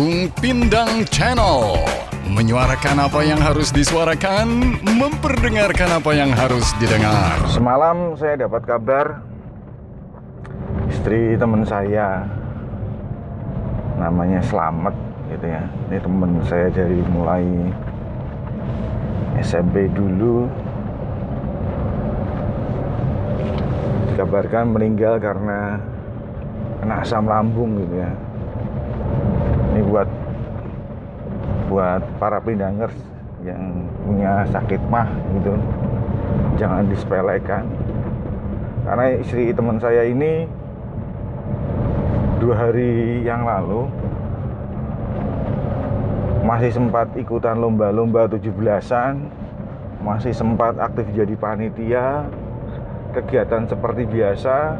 Kung Pindang Channel. Menyuarakan apa yang harus disuarakan Memperdengarkan apa yang harus didengar. Semalam saya dapat kabar Istri teman saya Namanya Slamet gitu ya. Ini teman saya dari mulai SMP dulu. Dikabarkan meninggal karena Kena asam lambung gitu ya ini buat buat para pendangers yang punya sakit mah gitu. Jangan disepelekan. Karena istri teman saya ini dua hari yang lalu masih sempat ikutan lomba-lomba 17-an masih sempat aktif jadi panitia kegiatan seperti biasa.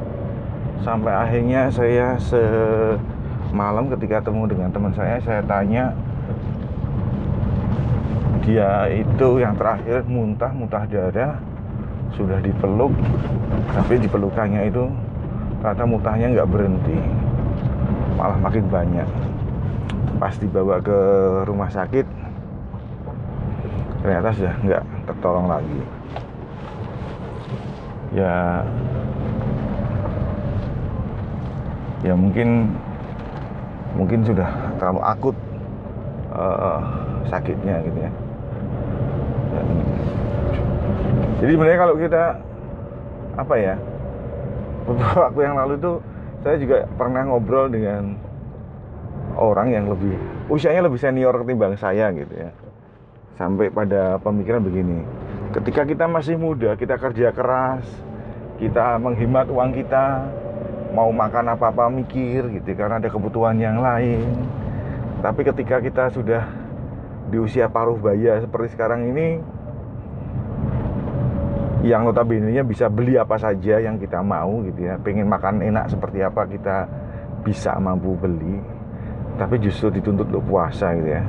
Sampai akhirnya saya se malam ketika temu dengan teman saya saya tanya dia itu yang terakhir muntah muntah darah sudah dipeluk tapi dipelukannya itu kata muntahnya nggak berhenti malah makin banyak. Pas dibawa ke rumah sakit ternyata sudah nggak tertolong lagi. Ya ya mungkin mungkin sudah terlalu akut uh, sakitnya gitu ya. Dan, jadi sebenarnya kalau kita apa ya beberapa waktu yang lalu itu saya juga pernah ngobrol dengan orang yang lebih usianya lebih senior ketimbang saya gitu ya sampai pada pemikiran begini ketika kita masih muda kita kerja keras kita menghemat uang kita mau makan apa-apa mikir gitu karena ada kebutuhan yang lain. Tapi ketika kita sudah di usia paruh baya seperti sekarang ini yang notabene bisa beli apa saja yang kita mau gitu ya. Pengen makan enak seperti apa kita bisa mampu beli tapi justru dituntut untuk puasa gitu ya.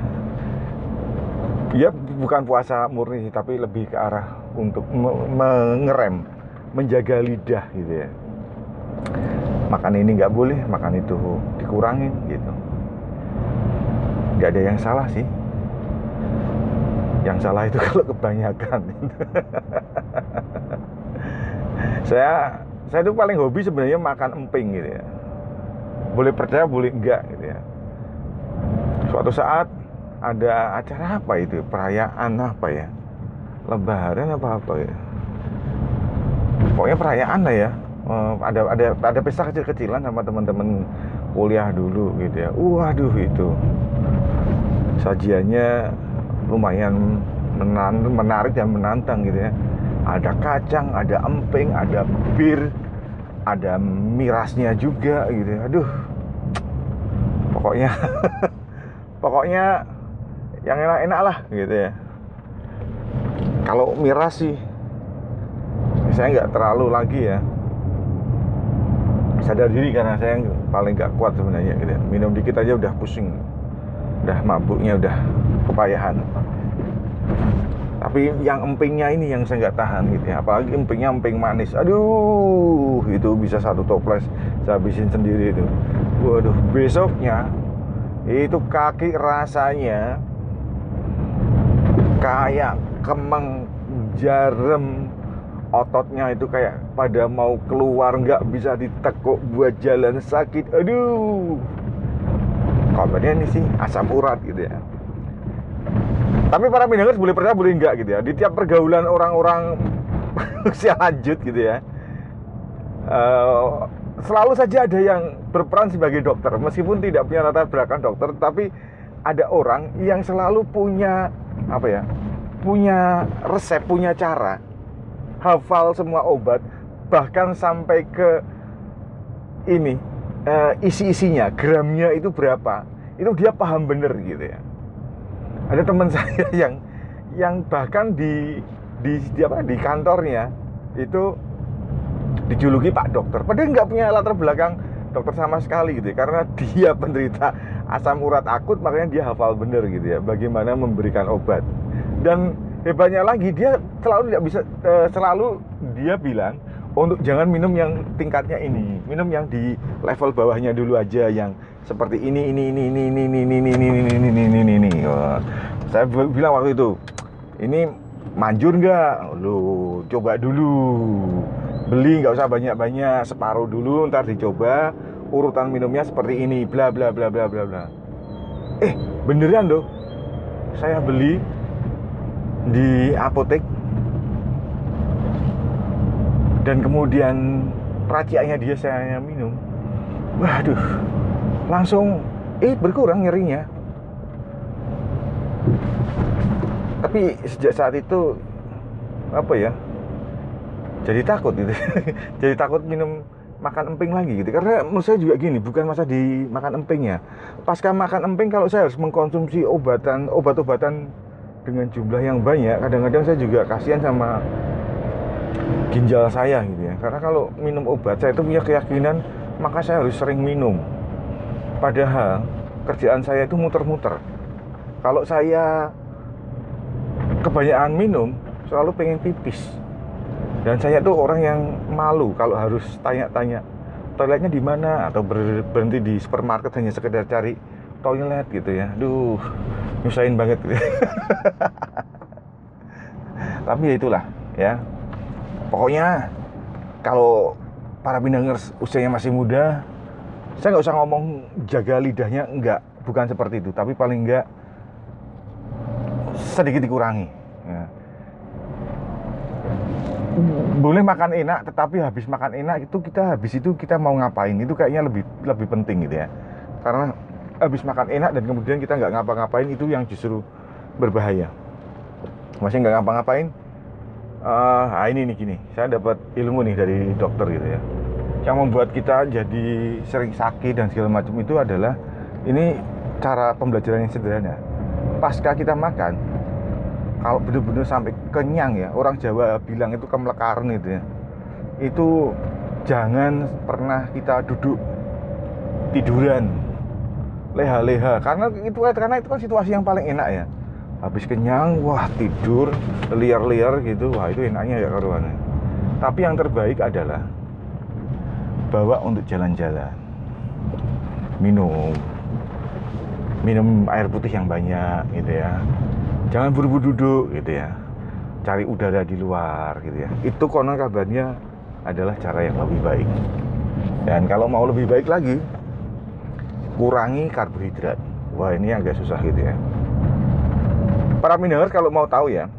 Ya bukan puasa murni tapi lebih ke arah untuk mengerem menjaga lidah gitu ya makan ini nggak boleh makan itu dikurangin gitu. Nggak ada yang salah sih. Yang salah itu kalau kebanyakan. Saya saya itu paling hobi sebenarnya makan emping gitu ya. Boleh percaya boleh enggak gitu ya. Suatu saat ada acara apa itu? Perayaan apa ya? Lebaran apa apa ya? Pokoknya perayaan lah ya uh, ada ada ada pesta kecil-kecilan sama teman-teman kuliah dulu gitu ya. Waduh itu sajiannya lumayan menantang, menarik dan menantang gitu ya. Ada kacang, ada emping, ada bir, ada mirasnya juga gitu ya. Aduh. Pokoknya pokoknya yang enak-enak lah gitu ya. Kalau miras sih saya nggak terlalu lagi ya sadar diri karena saya paling gak kuat sebenarnya gitu. Minum dikit aja udah pusing udah mabuknya udah kepayahan. Tapi yang empingnya ini yang saya nggak tahan gitu ya. Apalagi empingnya emping manis. Aduh itu bisa satu toples saya habisin sendiri itu. Waduh besoknya itu kaki rasanya kayak kemeng jarem ototnya itu kayak pada mau keluar nggak bisa ditekuk buat jalan sakit. Aduh. Kabarnya ini sih asam urat gitu ya. Tapi para minangers boleh percaya boleh enggak gitu ya? Di tiap pergaulan orang-orang usia lanjut gitu ya. Uh, selalu saja ada yang berperan sebagai dokter. Meskipun tidak punya latar belakang dokter tapi ada orang yang selalu punya apa ya punya resep punya cara hafal semua obat bahkan sampai ke ini uh, isi-isinya gramnya itu berapa. Itu dia paham bener gitu ya. Ada teman saya yang yang bahkan di di, di apa di kantornya itu dijuluki Pak Dokter. Padahal nggak punya latar belakang dokter sama sekali gitu ya karena dia penderita asam urat akut makanya dia hafal bener gitu ya bagaimana memberikan obat. Dan hebatnya lagi dia selalu tidak bisa uh, selalu dia bilang untuk jangan minum yang tingkatnya ini minum yang di level bawahnya dulu aja yang seperti ini ini ini ini ini ini ini ini ini ini ini ini ini saya bilang waktu itu ini manjur nggak lu coba dulu beli nggak usah banyak-banyak separuh dulu ntar dicoba urutan minumnya seperti ini bla bla bla bla bla bla eh beneran loh saya beli di apotek. Dan kemudian raciannya dia saya minum. Waduh langsung eh berkurang nyerinya. Tapi sejak saat itu apa ya jadi takut gitu. Jadi takut minum makan emping lagi gitu. Karena menurut saya juga gini bukan masa di makan empingnya. Pasca makan emping kalau saya harus mengkonsumsi obatan obat-obatan dengan jumlah yang banyak kadang-kadang saya juga kasihan sama ginjal saya gitu ya. Karena kalau minum obat saya itu punya keyakinan maka saya harus sering minum. Padahal kerjaan saya itu muter-muter. Kalau saya kebanyakan minum selalu pengen pipis. Dan saya tuh orang yang malu kalau harus tanya-tanya toiletnya di mana? Atau berhenti di supermarket hanya sekedar cari toilet gitu ya. Duh nyusahin banget. Tapi ya itulah ya. Pokoknya kalau para pinangers usianya masih muda saya nggak usah ngomong jaga lidahnya enggak bukan seperti itu. Tapi paling enggak sedikit dikurangi ya. boleh makan enak tetapi habis makan enak itu kita habis itu kita mau ngapain? Itu kayaknya lebih lebih penting gitu ya. Karena habis makan enak dan kemudian kita nggak ngapa-ngapain itu yang justru berbahaya. Masih nggak ngapa-ngapain uh, nah ini nih gini. Saya dapat ilmu nih dari dokter gitu ya. Yang membuat kita jadi sering sakit dan segala macam itu adalah ini cara pembelajaran yang sederhana. Pasca kita makan kalau benar-benar sampai kenyang ya orang Jawa bilang itu kemelekaran itu ya. Itu jangan pernah kita duduk tiduran leha-leha. Karena itu karena itu kan situasi yang paling enak ya. Habis kenyang wah tidur liar-liar gitu. Wah itu enaknya ya karuan tapi yang terbaik adalah bawa untuk jalan-jalan. Minum. Minum air putih yang banyak gitu ya. Jangan buru-buru duduk gitu ya. Cari udara di luar gitu ya. Itu konon kabarnya adalah cara yang lebih baik. Dan kalau mau lebih baik lagi kurangi karbohidrat. Wah ini agak susah gitu ya. Para miners kalau mau tahu ya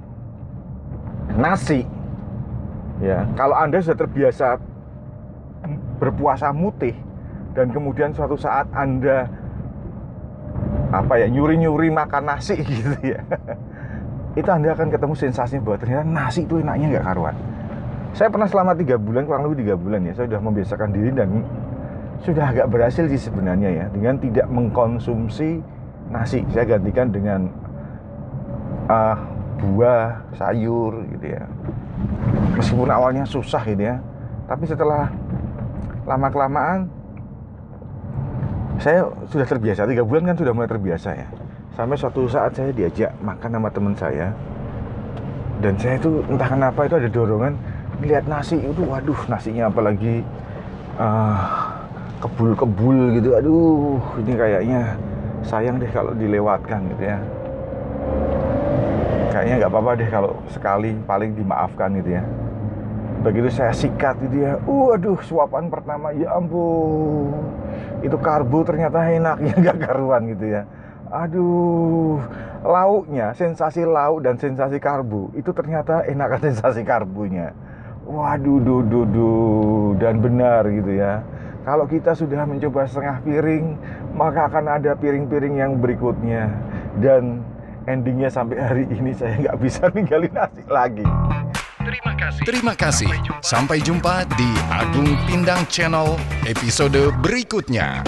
nasi ya kalau anda sudah terbiasa berpuasa mutih dan kemudian suatu saat anda apa ya nyuri-nyuri makan nasi gitu ya itu anda akan ketemu sensasinya bahwa ternyata nasi itu enaknya nggak karuan. Saya pernah selama tiga bulan kurang lebih tiga bulan ya saya sudah membiasakan diri dan sudah agak berhasil sih sebenarnya ya dengan tidak mengkonsumsi nasi saya gantikan dengan uh, buah, sayur gitu ya. Meskipun awalnya susah gitu ya, tapi setelah lama kelamaan saya sudah terbiasa tiga bulan kan sudah mulai terbiasa ya. Sampai suatu saat saya diajak makan sama teman saya dan saya itu entah kenapa itu ada dorongan melihat nasi itu waduh nasinya apalagi uh, kebul-kebul gitu. Aduh ini kayaknya sayang deh kalau dilewatkan gitu ya. Kayaknya nggak apa-apa deh kalau sekali paling dimaafkan gitu ya. Begitu saya sikat gitu ya. Waduh suapan pertama ya ampun. Itu karbo ternyata enak ya nggak karuan gitu ya. Aduh lauknya sensasi lauk dan sensasi karbo itu ternyata enak sensasi karbonya waduh duh, duh, duh. dan benar gitu ya kalau kita sudah mencoba setengah piring maka akan ada piring-piring yang berikutnya dan endingnya sampai hari ini saya nggak bisa ninggalin nasi lagi. Terima kasih. Terima kasih. Sampai jumpa di Agung Pindang Channel episode berikutnya.